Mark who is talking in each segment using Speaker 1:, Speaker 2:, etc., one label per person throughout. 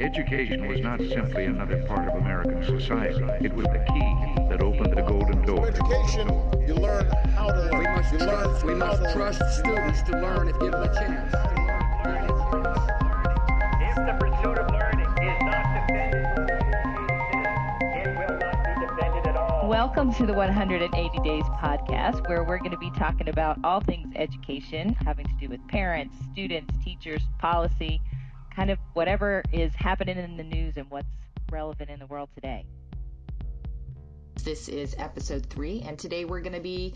Speaker 1: Education was not simply another part of American society. It was the key that opened the golden door.
Speaker 2: Education, you learn how to learn.
Speaker 3: We must
Speaker 2: you learn
Speaker 3: we
Speaker 2: how
Speaker 3: must
Speaker 2: to
Speaker 3: trust students to learn if given a chance.
Speaker 4: If the pursuit of learning is not defended, it will not be defended at all.
Speaker 5: Welcome to the 180 Days podcast, where we're going to be talking about all things education, having to do with parents, students, teachers, policy, kind of whatever is happening in the news and what's relevant in the world today.
Speaker 6: This is episode three, and today we're going to be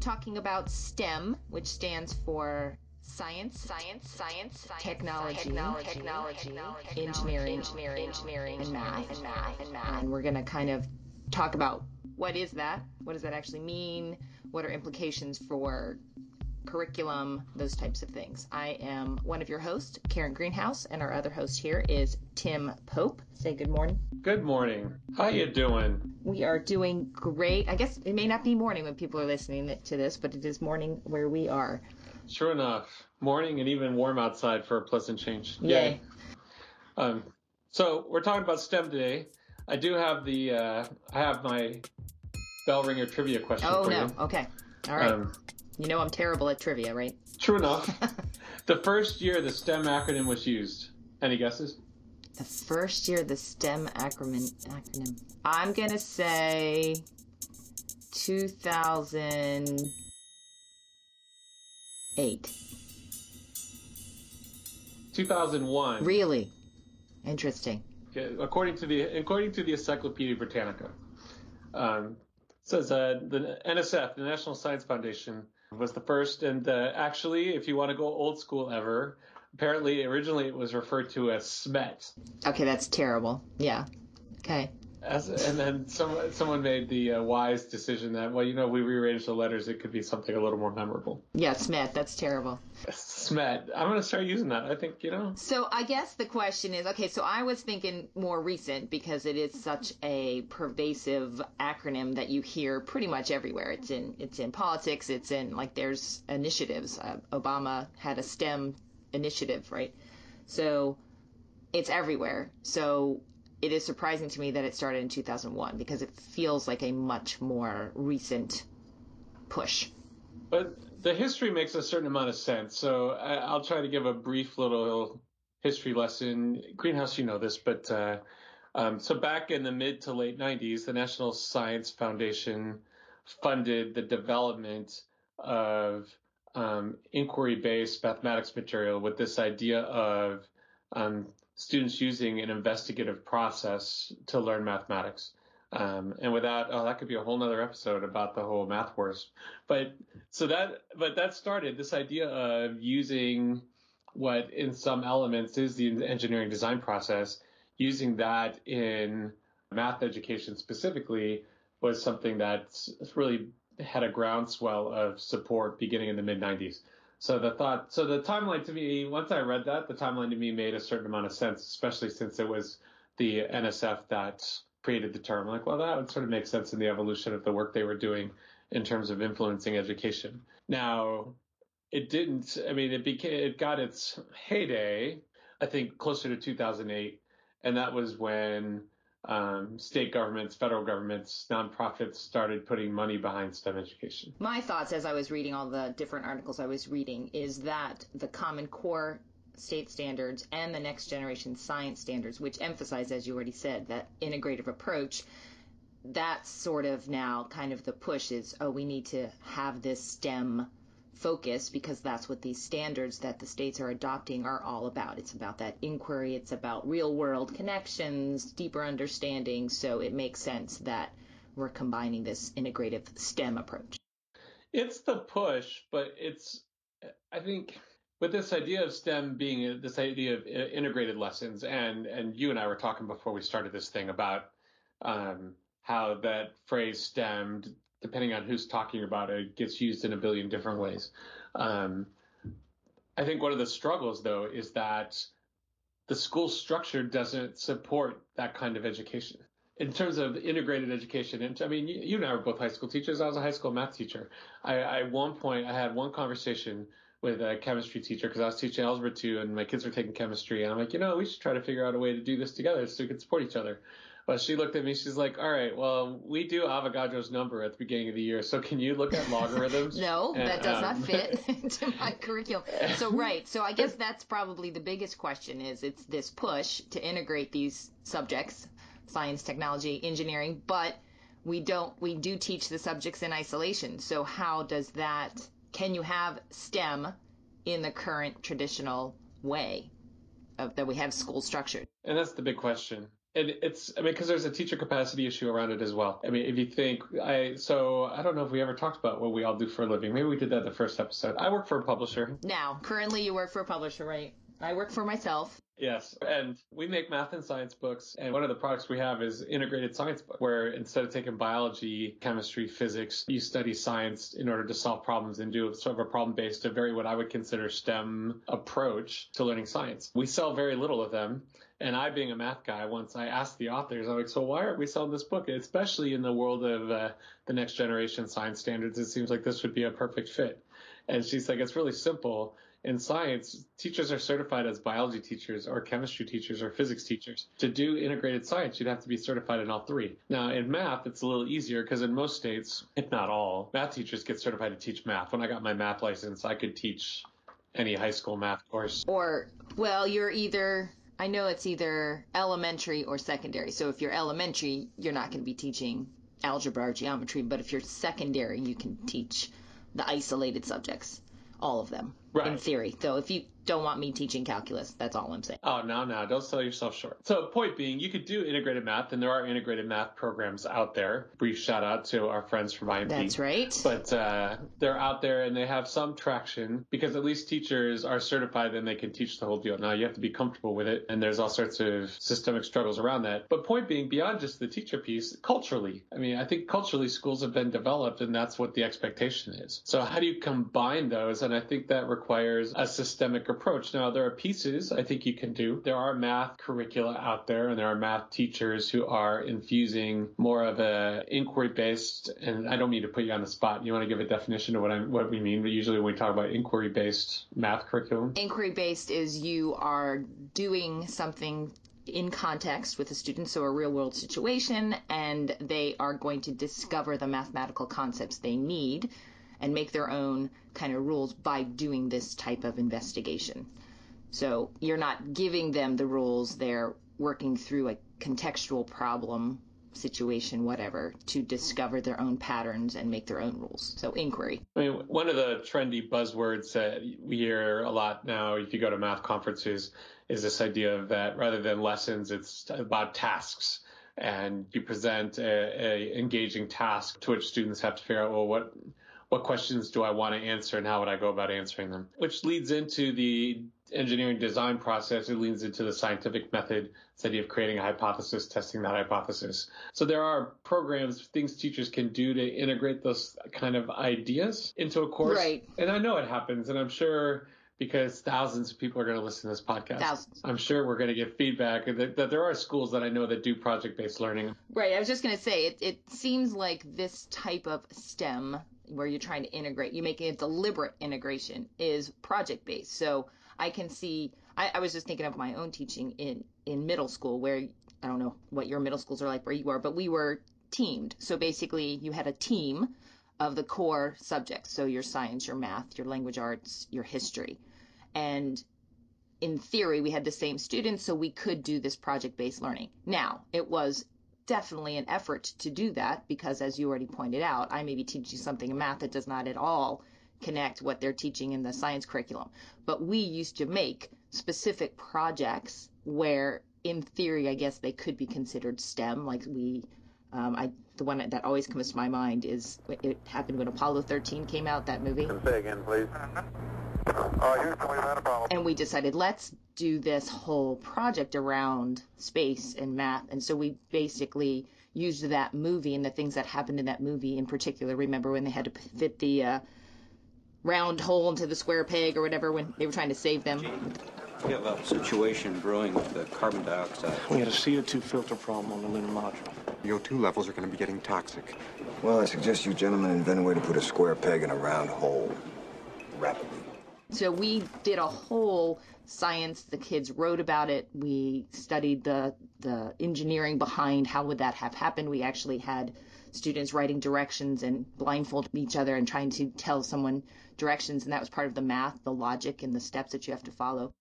Speaker 6: talking about STEM, which stands for science, science, science, technology, technology, technology, engineering, engineering, engineering, and math, and math, and math. And we're going to kind of talk about what is that? What does that actually mean? What are implications for curriculum, those types of things. I am one of your hosts, Karen Greenhouse, and our other host here is Tim Pope. Say good morning.
Speaker 7: Good morning. How are you doing?
Speaker 6: We are doing great. I guess it may not be morning when people are listening to this, but it is morning where we are.
Speaker 7: Sure enough, morning and even warm outside for a pleasant change.
Speaker 6: Yay.
Speaker 7: Um, so we're talking about STEM today. I do have the uh, I have my bell ringer trivia question
Speaker 6: Oh
Speaker 7: for
Speaker 6: no.
Speaker 7: you.
Speaker 6: Okay. All right.
Speaker 7: Um,
Speaker 6: you know I'm terrible at trivia, right?
Speaker 7: true enough. the first year the STEM acronym was used. Any guesses?
Speaker 6: The first year the STEM acronym acronym. I'm gonna say 2008.
Speaker 7: 2001.
Speaker 6: Really interesting.
Speaker 7: According to the according to the Encyclopedia Britannica, um, it says uh, the NSF, the National Science Foundation, was the first, and uh, actually, if you want to go old school ever, apparently originally it was referred to as SMET,
Speaker 6: Okay, that's terrible. Yeah. Okay.
Speaker 7: As, and then some, someone made the uh, wise decision that well, you know, we rearranged the letters, it could be something a little more memorable.
Speaker 6: Yeah, Smith, that's terrible.
Speaker 7: SMET, I'm gonna start using that. I think you know.
Speaker 6: So I guess the question is, okay, so I was thinking more recent because it is such a pervasive acronym that you hear pretty much everywhere. It's in it's in politics, it's in like there's initiatives. Uh, Obama had a STEM initiative, right? So it's everywhere. So it is surprising to me that it started in 2001 because it feels like a much more recent push.
Speaker 7: But the history makes a certain amount of sense. So I, I'll try to give a brief little history lesson. Greenhouse, you know this, but uh, um, so back in the mid to late 90s, the National Science Foundation funded the development of um, inquiry based mathematics material with this idea of um, students using an investigative process to learn mathematics. Um, and without, oh, that could be a whole nother episode about the whole math wars. But so that, but that started this idea of using what in some elements is the engineering design process, using that in math education specifically was something that's really had a groundswell of support beginning in the mid 90s. So the thought, so the timeline to me, once I read that, the timeline to me made a certain amount of sense, especially since it was the NSF that created the term. Like, well, that would sort of make sense in the evolution of the work they were doing in terms of influencing education. Now, it didn't. I mean, it became it got its heyday, I think, closer to 2008, and that was when um, state governments, federal governments, nonprofits started putting money behind STEM education.
Speaker 6: My thoughts as I was reading all the different articles I was reading is that the Common Core state standards and the next generation science standards, which emphasize, as you already said, that integrative approach, that's sort of now kind of the push is, oh, we need to have this STEM focus because that's what these standards that the states are adopting are all about. It's about that inquiry, it's about real world connections, deeper understanding. So it makes sense that we're combining this integrative STEM approach.
Speaker 7: It's the push, but it's, I think, with this idea of STEM being this idea of integrated lessons, and and you and I were talking before we started this thing about um, how that phrase STEM, depending on who's talking about it, gets used in a billion different ways. Um, I think one of the struggles, though, is that the school structure doesn't support that kind of education. In terms of integrated education, and I mean, you, and I were both high school teachers. I was a high school math teacher. I, at one point, I had one conversation with a chemistry teacher because I was teaching algebra two and my kids were taking chemistry. And I'm like, you know, we should try to figure out a way to do this together so we can support each other. But she looked at me. She's like, "All right, well, we do Avogadro's number at the beginning of the year, so can you look at logarithms?"
Speaker 6: no,
Speaker 7: And,
Speaker 6: that does
Speaker 7: um,
Speaker 6: not fit into my curriculum. So right. So I guess that's probably the biggest question is it's this push to integrate these subjects, science, technology, engineering, but we don't we do teach the subjects in isolation. So how does that can you have STEM in the current traditional way of that we have school structured?
Speaker 7: And that's the big question. And it's, I mean, because there's a teacher capacity issue around it as well. I mean, if you think, I, so I don't know if we ever talked about what we all do for a living. Maybe we did that in the first episode. I work for a publisher.
Speaker 6: Now, currently you work for a publisher, right? I work for myself.
Speaker 7: Yes. And we make math and science books. And one of the products we have is integrated science book, where instead of taking biology, chemistry, physics, you study science in order to solve problems and do sort of a problem based, a very what I would consider STEM approach to learning science. We sell very little of them. And I, being a math guy, once I asked the authors, I'm like, so why aren't we selling this book? Especially in the world of uh, the next generation science standards, it seems like this would be a perfect fit. And she's like, it's really simple. In science, teachers are certified as biology teachers or chemistry teachers or physics teachers. To do integrated science, you'd have to be certified in all three. Now, in math, it's a little easier because in most states, if not all, math teachers get certified to teach math. When I got my math license, I could teach any high school math course.
Speaker 6: Or, well, you're either, I know it's either elementary or secondary. So if you're elementary, you're not going to be teaching algebra or geometry, but if you're secondary, you can teach the isolated subjects, all of them, in theory. Though if you don't want me teaching calculus, that's all I'm saying.
Speaker 7: Oh, no, no, don't sell yourself short. So, point being, you could do integrated math, and there are integrated math programs out there. Brief shout out to our friends from IMP.
Speaker 6: That's right.
Speaker 7: But uh, they're out there and they have some traction because at least teachers are certified and they can teach the whole deal. Now, you have to be comfortable with it, and there's all sorts of systemic struggles around that. But point being, beyond just the teacher piece, culturally, I mean, I think culturally schools have been developed, and that's what the expectation is. So, how do you combine those? And I think that requires a systemic approach. Now, there are pieces I think you can do. There are math curricula out there, and there are math teachers who are infusing more of a inquiry based. And I don't mean to put you on the spot. You want to give a definition of what I'm, what we mean? But usually when we talk about inquiry based math curriculum,
Speaker 6: Inquiry based is you are doing something in context with a student, so a real world situation, and they are going to discover the mathematical concepts they need and make their own kind of rules by doing this type of investigation. So you're not giving them the rules, they're working through a contextual problem, situation, whatever, to discover their own patterns and make their own rules. So inquiry.
Speaker 7: I mean, one of the trendy buzzwords that we hear a lot now, if you go to math conferences, is this idea that rather than lessons, it's about tasks. And you present a, a engaging task to which students have to figure out, well, what what questions do I want to answer and how would I go about answering them? Which leads into the engineering design process. It leads into the scientific method, this idea of creating a hypothesis, testing that hypothesis. So there are programs, things teachers can do to integrate those kind of ideas into a course.
Speaker 6: Right.
Speaker 7: And I know it happens, and I'm sure because thousands of people are going to listen to this podcast.
Speaker 6: Thousands.
Speaker 7: I'm sure we're going to get feedback that, that there are schools that I know that do project-based learning.
Speaker 6: Right. I was just going to say, it, it seems like this type of STEM, where you're trying to integrate, you make a deliberate integration, is project based. So I can see, I, I was just thinking of my own teaching in, in middle school, where I don't know what your middle schools are like where you are, but we were teamed. So basically, you had a team of the core subjects. So your science, your math, your language arts, your history. And in theory, we had the same students, so we could do this project based learning. Now, it was definitely an effort to do that because, as you already pointed out, I may be teaching something in math that does not at all connect what they're teaching in the science curriculum. But we used to make specific projects where, in theory, I guess they could be considered STEM. Like we, um, I, the one that always comes to my mind is it happened when Apollo 13 came out, that movie.
Speaker 2: Say again, please. Uh, we've had a problem.
Speaker 6: and we decided let's do this whole project around space and math and so we basically used that movie and the things that happened in that movie in particular remember when they had to fit the uh, round hole into the square peg or whatever when they were trying to save them
Speaker 8: We have a situation brewing with the carbon dioxide.
Speaker 9: We had a CO2 filter problem on the lunar module.
Speaker 10: The O2 levels are going to be getting toxic.
Speaker 11: Well, I suggest you gentlemen invent a way to put a square peg in a round hole. Rapidly.
Speaker 6: So we did a whole science. The kids wrote about it. We studied the the engineering behind how would that have happened. We actually had students writing directions and blindfold each other and trying to tell someone directions, and that was part of the math, the logic, and the steps that you have to follow.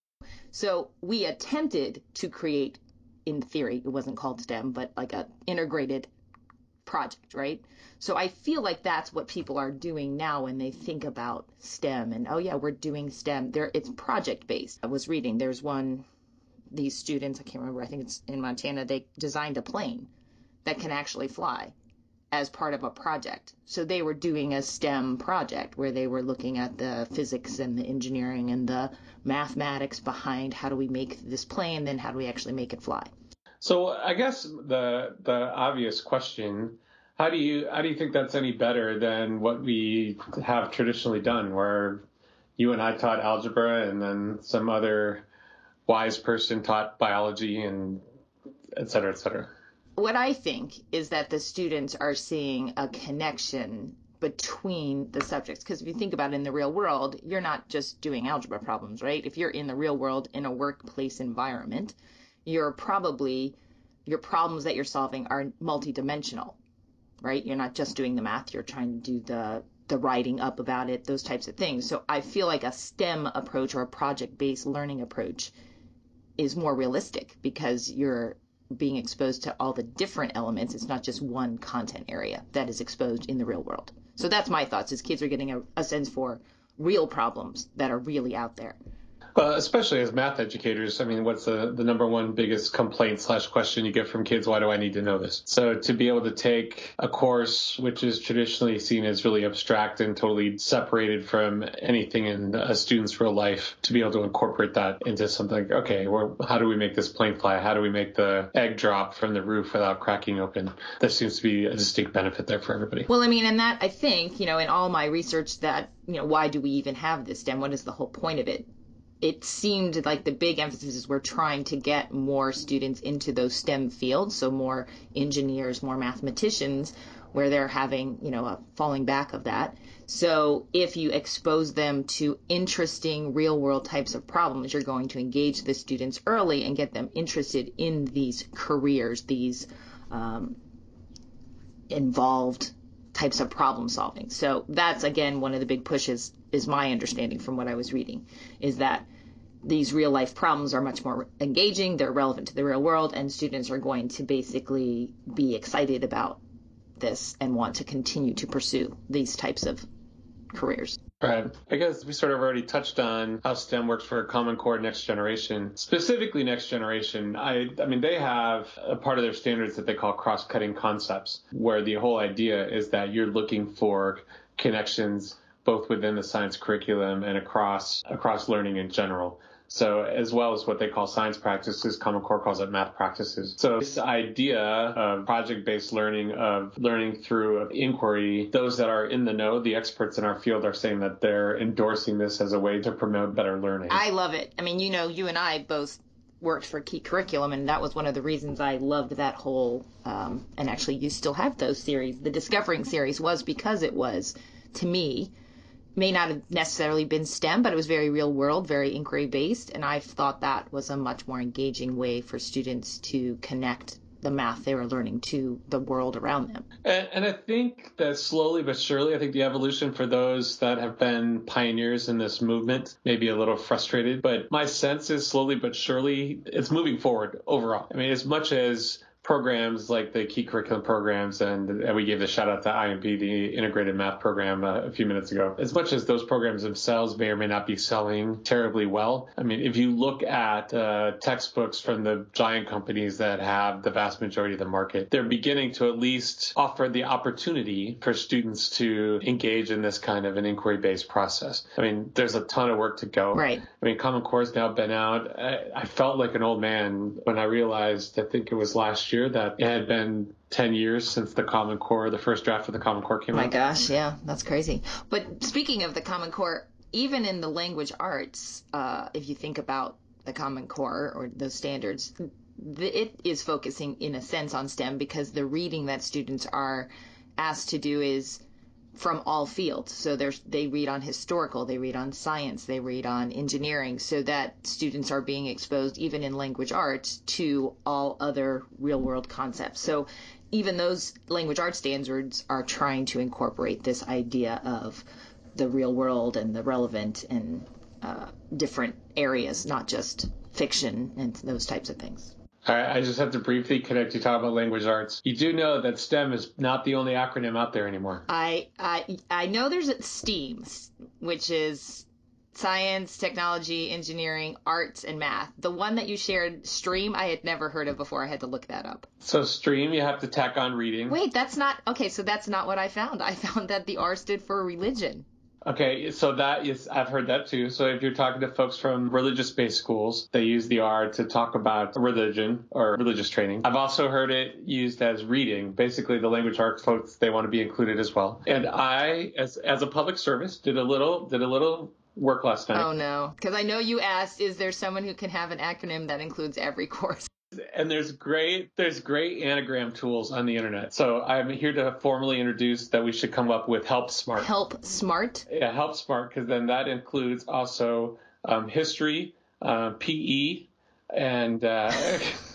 Speaker 6: So we attempted to create, in theory, it wasn't called STEM, but like a integrated project, right? So I feel like that's what people are doing now when they think about STEM and oh yeah, we're doing STEM. There it's project based. I was reading there's one these students, I can't remember, I think it's in Montana, they designed a plane that can actually fly as part of a project. So they were doing a STEM project where they were looking at the physics and the engineering and the mathematics behind how do we make this plane, then how do we actually make it fly.
Speaker 7: So I guess the the obvious question, how do you how do you think that's any better than what we have traditionally done where you and I taught algebra and then some other wise person taught biology and et cetera, et cetera?
Speaker 6: What I think is that the students are seeing a connection between the subjects. Because if you think about it in the real world, you're not just doing algebra problems, right? If you're in the real world in a workplace environment, you're probably your problems that you're solving are multidimensional, right? You're not just doing the math, you're trying to do the the writing up about it, those types of things. So I feel like a STEM approach or a project-based learning approach is more realistic because you're being exposed to all the different elements. It's not just one content area that is exposed in the real world. So that's my thoughts is kids are getting a, a sense for real problems that are really out there.
Speaker 7: Well, especially as math educators, I mean, what's the, the number one biggest complaint slash question you get from kids? Why do I need to know this? So to be able to take a course which is traditionally seen as really abstract and totally separated from anything in a student's real life, to be able to incorporate that into something, okay, well, how do we make this plane fly? How do we make the egg drop from the roof without cracking open? There seems to be a distinct benefit there for everybody.
Speaker 6: Well, I mean, and that I think, you know, in all my research that, you know, why do we even have this STEM? What is the whole point of it? It seemed like the big emphasis is we're trying to get more students into those STEM fields, so more engineers, more mathematicians, where they're having, you know, a falling back of that. So if you expose them to interesting real world types of problems, you're going to engage the students early and get them interested in these careers, these um, involved types of problem solving. So that's again one of the big pushes is my understanding from what I was reading is that these real life problems are much more engaging, they're relevant to the real world, and students are going to basically be excited about this and want to continue to pursue these types of careers.
Speaker 7: Right. I guess we sort of already touched on how STEM works for Common Core Next Generation. Specifically, Next Generation, I, I mean, they have a part of their standards that they call cross cutting concepts, where the whole idea is that you're looking for connections both within the science curriculum and across across learning in general. So as well as what they call science practices, Common Core calls it math practices. So this idea of project-based learning, of learning through inquiry, those that are in the know, the experts in our field are saying that they're endorsing this as a way to promote better learning.
Speaker 6: I love it. I mean, you know, you and I both worked for Key Curriculum, and that was one of the reasons I loved that whole. Um, and actually, you still have those series. The Discovering series was because it was, to me, may not have necessarily been STEM, but it was very real world, very inquiry based. And I thought that was a much more engaging way for students to connect the math they were learning to the world around them.
Speaker 7: And, and, I think that slowly but surely, I think the evolution for those that have been pioneers in this movement may be a little frustrated, but my sense is slowly but surely it's moving forward overall. I mean, as much as programs like the key curriculum programs, and, and we gave the shout out to IMP, the integrated math program, uh, a few minutes ago. As much as those programs themselves may or may not be selling terribly well, I mean, if you look at uh, textbooks from the giant companies that have the vast majority of the market, they're beginning to at least offer the opportunity for students to engage in this kind of an inquiry based process. I mean, there's a ton of work to go.
Speaker 6: Right.
Speaker 7: I mean, Common Core has now been out. I, I felt like an old man when I realized, I think it was last year that it had been 10 years since the Common Core, the first draft of the Common Core came
Speaker 6: My
Speaker 7: out.
Speaker 6: My gosh, yeah, that's crazy. But speaking of the Common Core, even in the language arts, uh, if you think about the Common Core or those standards, it is focusing in a sense on STEM because the reading that students are asked to do is from all fields. So there's they read on historical, they read on science, they read on engineering, so that students are being exposed even in language arts to all other real world concepts. So even those language arts standards are trying to incorporate this idea of the real world and the relevant and uh, different areas, not just fiction and those types of things.
Speaker 7: I just have to briefly connect you talk about language arts. You do know that STEM is not the only acronym out there anymore.
Speaker 6: I I I know there's STEAM, which is science, technology, engineering, arts, and math. The one that you shared, stream, I had never heard of before. I had to look that up.
Speaker 7: So stream, you have to tack on reading.
Speaker 6: Wait, that's not okay. So that's not what I found. I found that the R stood for religion.
Speaker 7: Okay, so that is, I've heard that too. So if you're talking to folks from religious based schools, they use the R to talk about religion or religious training. I've also heard it used as reading. Basically, the language arts folks, they want to be included as well. And I, as, as a public service, did a little, did a little work last night.
Speaker 6: Oh no, because I know you asked, is there someone who can have an acronym that includes every course?
Speaker 7: And there's great there's great anagram tools on the internet. So I'm here to formally introduce that we should come up with Help Smart.
Speaker 6: Help Smart.
Speaker 7: Yeah, Help Smart because then that includes also um, history, uh, PE, and. Uh,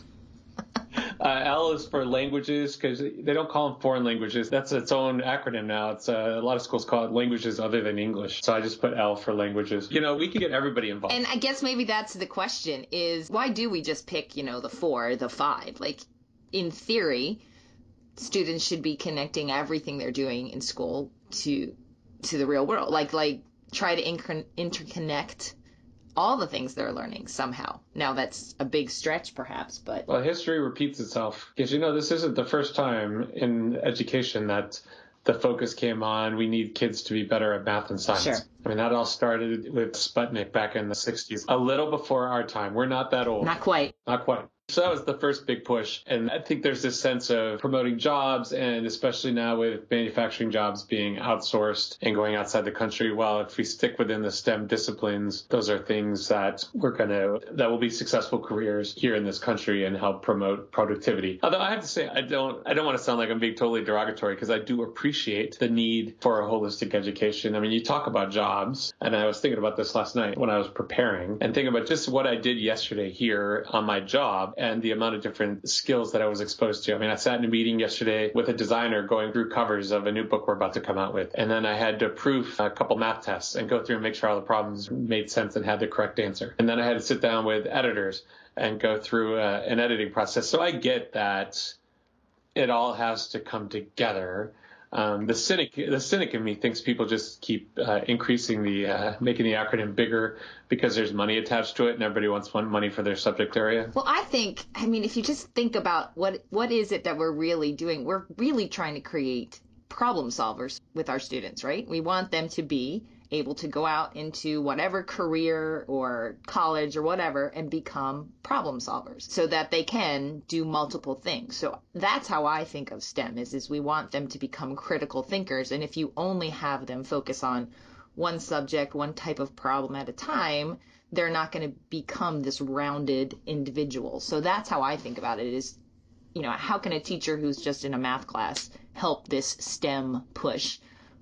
Speaker 7: Uh, L is for languages because they don't call them foreign languages. That's its own acronym now. It's uh, a lot of schools call it languages other than English. So I just put L for languages. You know, we can get everybody involved.
Speaker 6: And I guess maybe that's the question: is why do we just pick, you know, the four, the five? Like, in theory, students should be connecting everything they're doing in school to to the real world. Like, like try to inter- interconnect all the things they're learning somehow. Now that's a big stretch perhaps, but
Speaker 7: well, history repeats itself because you know this isn't the first time in education that the focus came on we need kids to be better at math and science.
Speaker 6: Sure.
Speaker 7: I mean that all started with Sputnik back in the 60s, a little before our time. We're not that old.
Speaker 6: Not quite.
Speaker 7: Not quite. So that was the first big push. And I think there's this sense of promoting jobs, and especially now with manufacturing jobs being outsourced and going outside the country. Well, if we stick within the STEM disciplines, those are things that we're going to, that will be successful careers here in this country and help promote productivity. Although I have to say, I don't, I don't want to sound like I'm being totally derogatory because I do appreciate the need for a holistic education. I mean, you talk about jobs, and I was thinking about this last night when I was preparing and thinking about just what I did yesterday here on my job and the amount of different skills that I was exposed to. I mean, I sat in a meeting yesterday with a designer going through covers of a new book we're about to come out with. And then I had to proof a couple math tests and go through and make sure all the problems made sense and had the correct answer. And then I had to sit down with editors and go through uh, an editing process. So I get that it all has to come together um, the cynic, the cynic in me thinks people just keep uh, increasing the, uh, making the acronym bigger because there's money attached to it, and everybody wants one money for their subject area.
Speaker 6: Well, I think, I mean, if you just think about what what is it that we're really doing, we're really trying to create problem solvers with our students, right? We want them to be able to go out into whatever career or college or whatever and become problem solvers so that they can do multiple things. So that's how I think of STEM is, is we want them to become critical thinkers. And if you only have them focus on one subject, one type of problem at a time, they're not going to become this rounded individual. So that's how I think about it is, you know, how can a teacher who's just in a math class help this STEM push?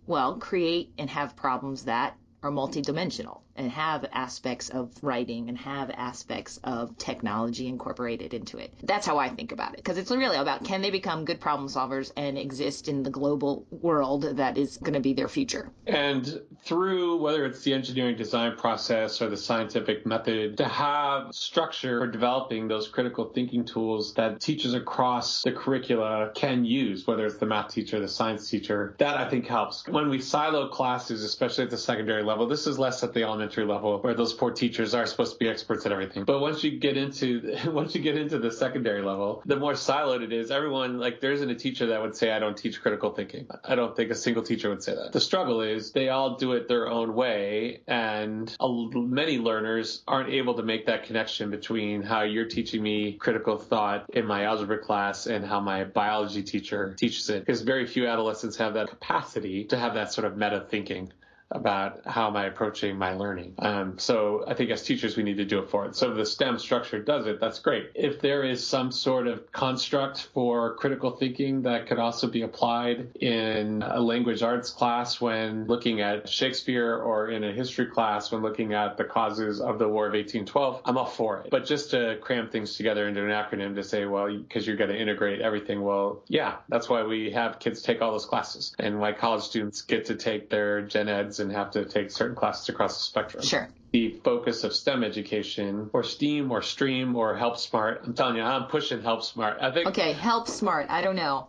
Speaker 6: Well, create and have problems that are multidimensional and have aspects of writing and have aspects of technology incorporated into it. That's how I think about it because it's really about can they become good problem solvers and exist in the global world that is going to be their future.
Speaker 7: And through whether it's the engineering design process or the scientific method, to have structure for developing those critical thinking tools that teachers across the curricula can use, whether it's the math teacher, the science teacher, that I think helps. When we silo classes, especially at the secondary level, this is less at the elementary elementary level where those poor teachers are supposed to be experts at everything. But once you get into once you get into the secondary level, the more siloed it is. Everyone like there isn't a teacher that would say I don't teach critical thinking. I don't think a single teacher would say that. The struggle is they all do it their own way, and many learners aren't able to make that connection between how you're teaching me critical thought in my algebra class and how my biology teacher teaches it. Because very few adolescents have that capacity to have that sort of meta thinking about how am I approaching my learning. Um, so I think as teachers, we need to do it for it. So the STEM structure does it. That's great. If there is some sort of construct for critical thinking that could also be applied in a language arts class when looking at Shakespeare or in a history class when looking at the causes of the War of 1812, I'm all for it. But just to cram things together into an acronym to say, well, because you're going to integrate everything, well, yeah, that's why we have kids take all those classes and why college students get to take their gen eds and have to take certain classes across the spectrum.
Speaker 6: Sure.
Speaker 7: The focus of STEM education, or STEAM, or STREAM, or Help Smart. I'm telling you, I'm pushing Help Smart. I think.
Speaker 6: Okay, Help Smart. I don't know.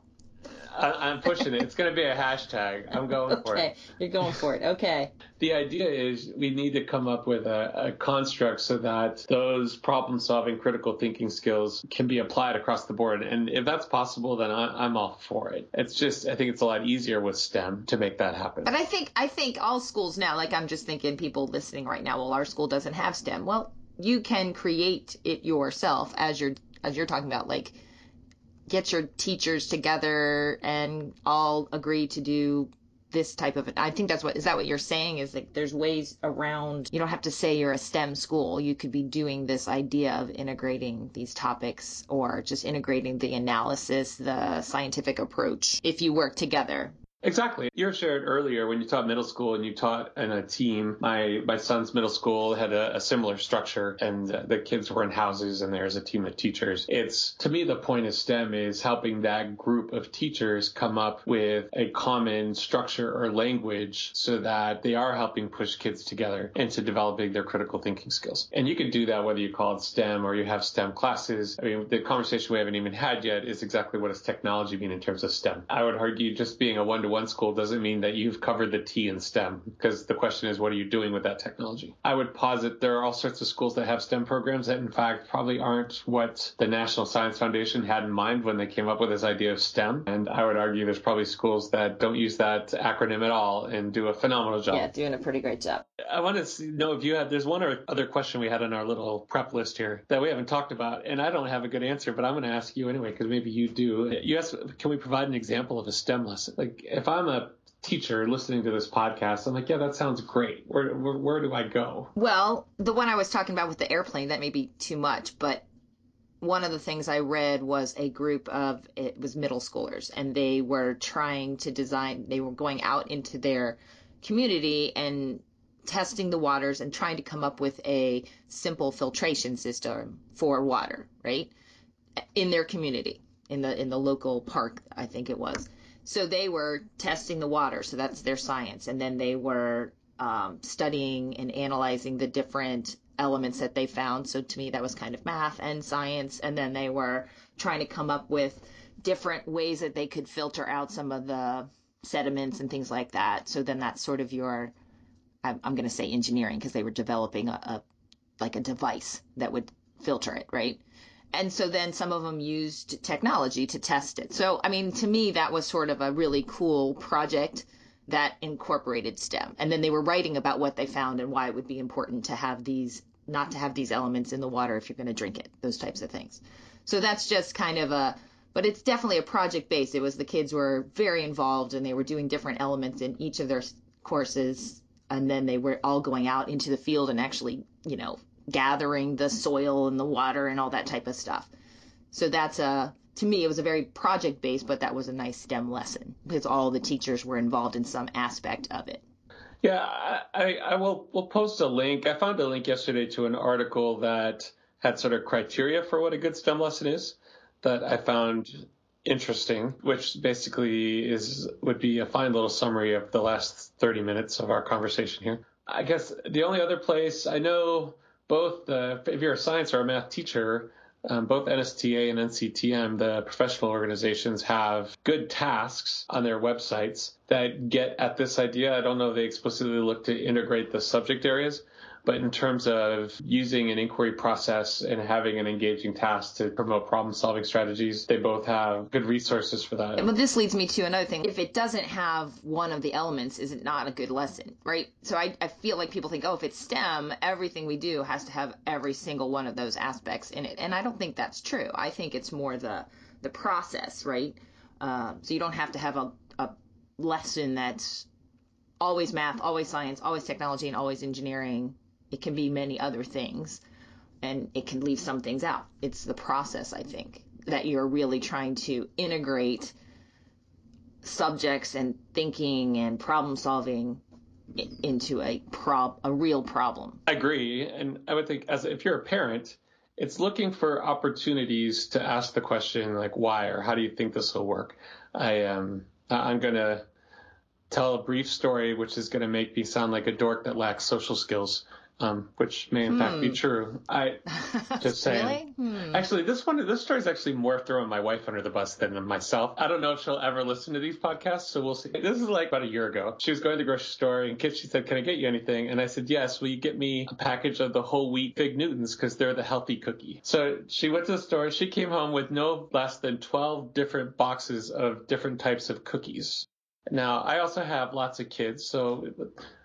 Speaker 7: I, am pushing it. It's going to be a hashtag. I'm going
Speaker 6: okay,
Speaker 7: for it.
Speaker 6: Okay, you're going for it. Okay.
Speaker 7: The idea is we need to come up with a, a construct so that those problem solving, critical thinking skills can be applied across the board. And if that's possible, then I, I'm all for it. It's just, I think it's a lot easier with STEM to make that happen.
Speaker 6: But I think, I think all schools now, like I'm just thinking people listening right now, well, our school doesn't have STEM. Well, you can create it yourself as you're, as you're talking about, like, get your teachers together and all agree to do this type of I think that's what is that what you're saying? Is like there's ways around you don't have to say you're a STEM school. You could be doing this idea of integrating these topics or just integrating the analysis the scientific approach if you work together
Speaker 7: Exactly. You shared earlier when you taught middle school and you taught in a team. My my son's middle school had a, a similar structure, and uh, the kids were in houses, and there's a team of teachers. It's to me the point of STEM is helping that group of teachers come up with a common structure or language so that they are helping push kids together into developing their critical thinking skills. And you can do that whether you call it STEM or you have STEM classes. I mean, the conversation we haven't even had yet is exactly what does technology mean in terms of STEM. I would argue just being a one to one school doesn't mean that you've covered the T in STEM because the question is, what are you doing with that technology? I would posit there are all sorts of schools that have STEM programs that in fact probably aren't what the National Science Foundation had in mind when they came up with this idea of STEM. And I would argue there's probably schools that don't use that acronym at all and do a phenomenal job.
Speaker 6: Yeah, doing a pretty great job.
Speaker 7: I want to know if you have, there's one or other question we had on our little prep list here that we haven't talked about. And I don't have a good answer, but I'm going to ask you anyway, because maybe you do. You asked, can we provide an example of a STEM lesson? Like if I'm a teacher listening to this podcast, I'm like, yeah, that sounds great. Where, where, where do I go?
Speaker 6: Well, the one I was talking about with the airplane, that may be too much, but one of the things I read was a group of it was middle schoolers, and they were trying to design. They were going out into their community and testing the waters and trying to come up with a simple filtration system for water, right? In their community, in the in the local park, I think it was. So they were testing the water, so that's their science, and then they were um, studying and analyzing the different elements that they found. So to me, that was kind of math and science, and then they were trying to come up with different ways that they could filter out some of the sediments and things like that. So then that's sort of your, I'm, I'm going to say engineering because they were developing a, a like a device that would filter it, right? And so then some of them used technology to test it. So, I mean, to me, that was sort of a really cool project that incorporated STEM. And then they were writing about what they found and why it would be important to have these, not to have these elements in the water if you're going to drink it, those types of things. So that's just kind of a, but it's definitely a project based. It was the kids were very involved and they were doing different elements in each of their courses. And then they were all going out into the field and actually, you know, gathering the soil and the water and all that type of stuff. So that's a to me it was a very project based, but that was a nice STEM lesson because all the teachers were involved in some aspect of it.
Speaker 7: Yeah, I, I will will post a link. I found a link yesterday to an article that had sort of criteria for what a good STEM lesson is that I found interesting, which basically is would be a fine little summary of the last 30 minutes of our conversation here. I guess the only other place I know both uh, if you're a science or a math teacher, um, both NSTA and NCTM, the professional organizations, have good tasks on their websites that get at this idea. I don't know if they explicitly look to integrate the subject areas, but in terms of using an inquiry process and having an engaging task to promote problem solving strategies, they both have good resources for that.
Speaker 6: Well, this leads me to another thing. If it doesn't have one of the elements, is it not a good lesson, right? So I, I feel like people think, oh, if it's STEM, everything we do has to have every single one of those aspects in it. And I don't think that's true. I think it's more the, the process, right? Uh, so you don't have to have a, a lesson that's always math, always science, always technology, and always engineering. It can be many other things, and it can leave some things out. It's the process, I think, that you're really trying to integrate subjects and thinking and problem solving into a prob a real problem.
Speaker 7: I agree, and I would think as if you're a parent, it's looking for opportunities to ask the question like why or how do you think this will work. I um I'm gonna tell a brief story which is gonna make me sound like a dork that lacks social skills um, which may in hmm. fact be hmm. true. I just saying. Really? Hmm. Actually, this one, this story is actually more throwing my wife under the bus than myself. I don't know if she'll ever listen to these podcasts, so we'll see. This is like about a year ago. She was going to the grocery store and Kit, she said, "Can I get you anything?" And I said, "Yes. Will you get me a package of the whole wheat fig Newtons because they're the healthy cookie?" So she went to the store. She came home with no less than twelve different boxes of different types of cookies. Now, I also have lots of kids, so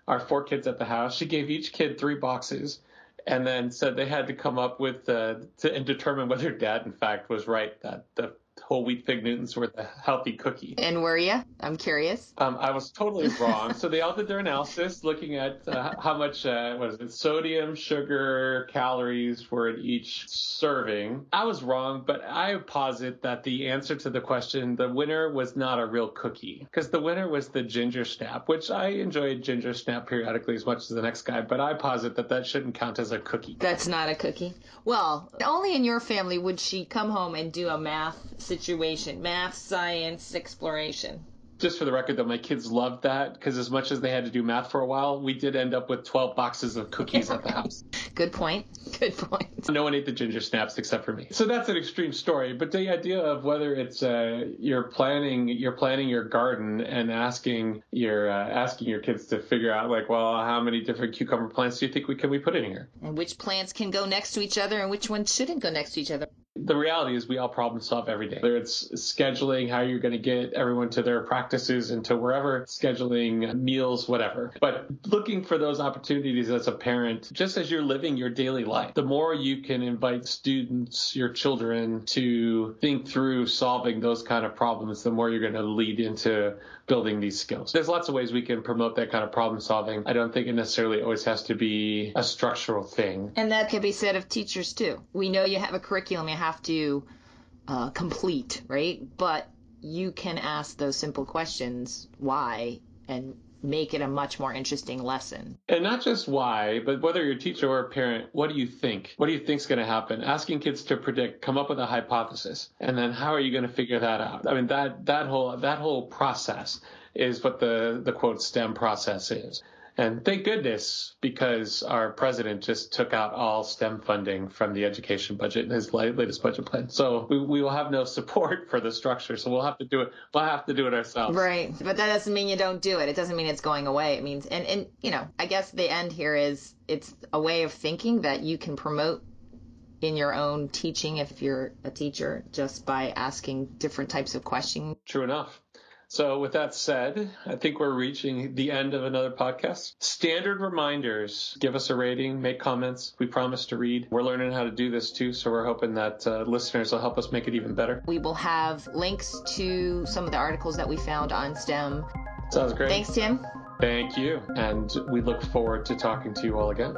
Speaker 7: our four kids at the house. She gave each kid three boxes and then said they had to come up with uh, to, and determine whether dad, in fact, was right that the whole wheat fig Newtons were the healthy cookie.
Speaker 6: And were you? I'm curious.
Speaker 7: Um, I was totally wrong. so they all did their analysis, looking at uh, how much uh, was it sodium, sugar, calories were in each serving. I was wrong, but I posit that the answer to the question, the winner was not a real cookie, because the winner was the ginger snap, which I enjoyed ginger snap periodically as much as the next guy, but I posit that that shouldn't count as a cookie.
Speaker 6: That's not a cookie. Well, only in your family would she come home and do a math situation math, science, exploration
Speaker 7: just for the record, though, my kids loved that because as much as they had to do math for a while, we did end up with 12 boxes of cookies at the house.
Speaker 6: Good point. Good point.
Speaker 7: No one ate the ginger snaps except for me. So that's an extreme story. But the idea of whether it's uh, you're planning you're planning your garden and asking your uh, asking your kids to figure out like, well, how many different cucumber plants do you think we can we put in here?
Speaker 6: And which plants can go next to each other and which ones shouldn't go next to each other?
Speaker 7: The reality is we all problem solve every day. Whether it's scheduling how you're going to get everyone to their practices and to wherever, scheduling meals, whatever. But looking for those opportunities as a parent, just as you're living your daily life, the more you can invite students, your children to think through solving those kind of problems, the more you're going to lead into building these skills. There's lots of ways we can promote that kind of problem solving. I don't think it necessarily always has to be a structural thing.
Speaker 6: And that can be said of teachers too. We know you have a curriculum you have to uh, complete, right? But you can ask those simple questions why and make it a much more interesting lesson.
Speaker 7: And not just why, but whether you're a teacher or a parent, what do you think? What do you think is going to happen? Asking kids to predict, come up with a hypothesis, and then how are you going to figure that out? I mean, that that whole that whole process is what the the quote STEM process is. And thank goodness, because our president just took out all STEM funding from the education budget in his latest budget plan. So we, we will have no support for the structure. So we'll have to do it. We'll have to do it ourselves.
Speaker 6: Right. But that doesn't mean you don't do it. It doesn't mean it's going away. It means, and, and, you know, I guess the end here is it's a way of thinking that you can promote in your own teaching if you're a teacher just by asking different types of questions.
Speaker 7: True enough. So, with that said, I think we're reaching the end of another podcast. Standard reminders give us a rating, make comments. We promise to read. We're learning how to do this too, so we're hoping that uh, listeners will help us make it even better.
Speaker 6: We will have links to some of the articles that we found on STEM.
Speaker 7: Sounds great.
Speaker 6: Thanks, Tim.
Speaker 7: Thank you. And we look forward to talking to you all again.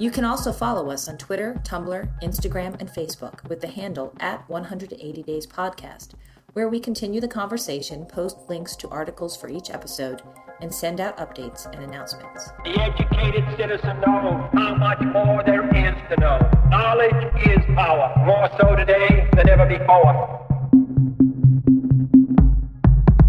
Speaker 11: You can also follow us on Twitter, Tumblr, Instagram, and Facebook with the handle at 180 Days Podcast where we continue the conversation, post links to articles for each episode, and send out updates and announcements.
Speaker 4: The educated citizen knows how much more there is to know. Knowledge is power, more so today than ever before.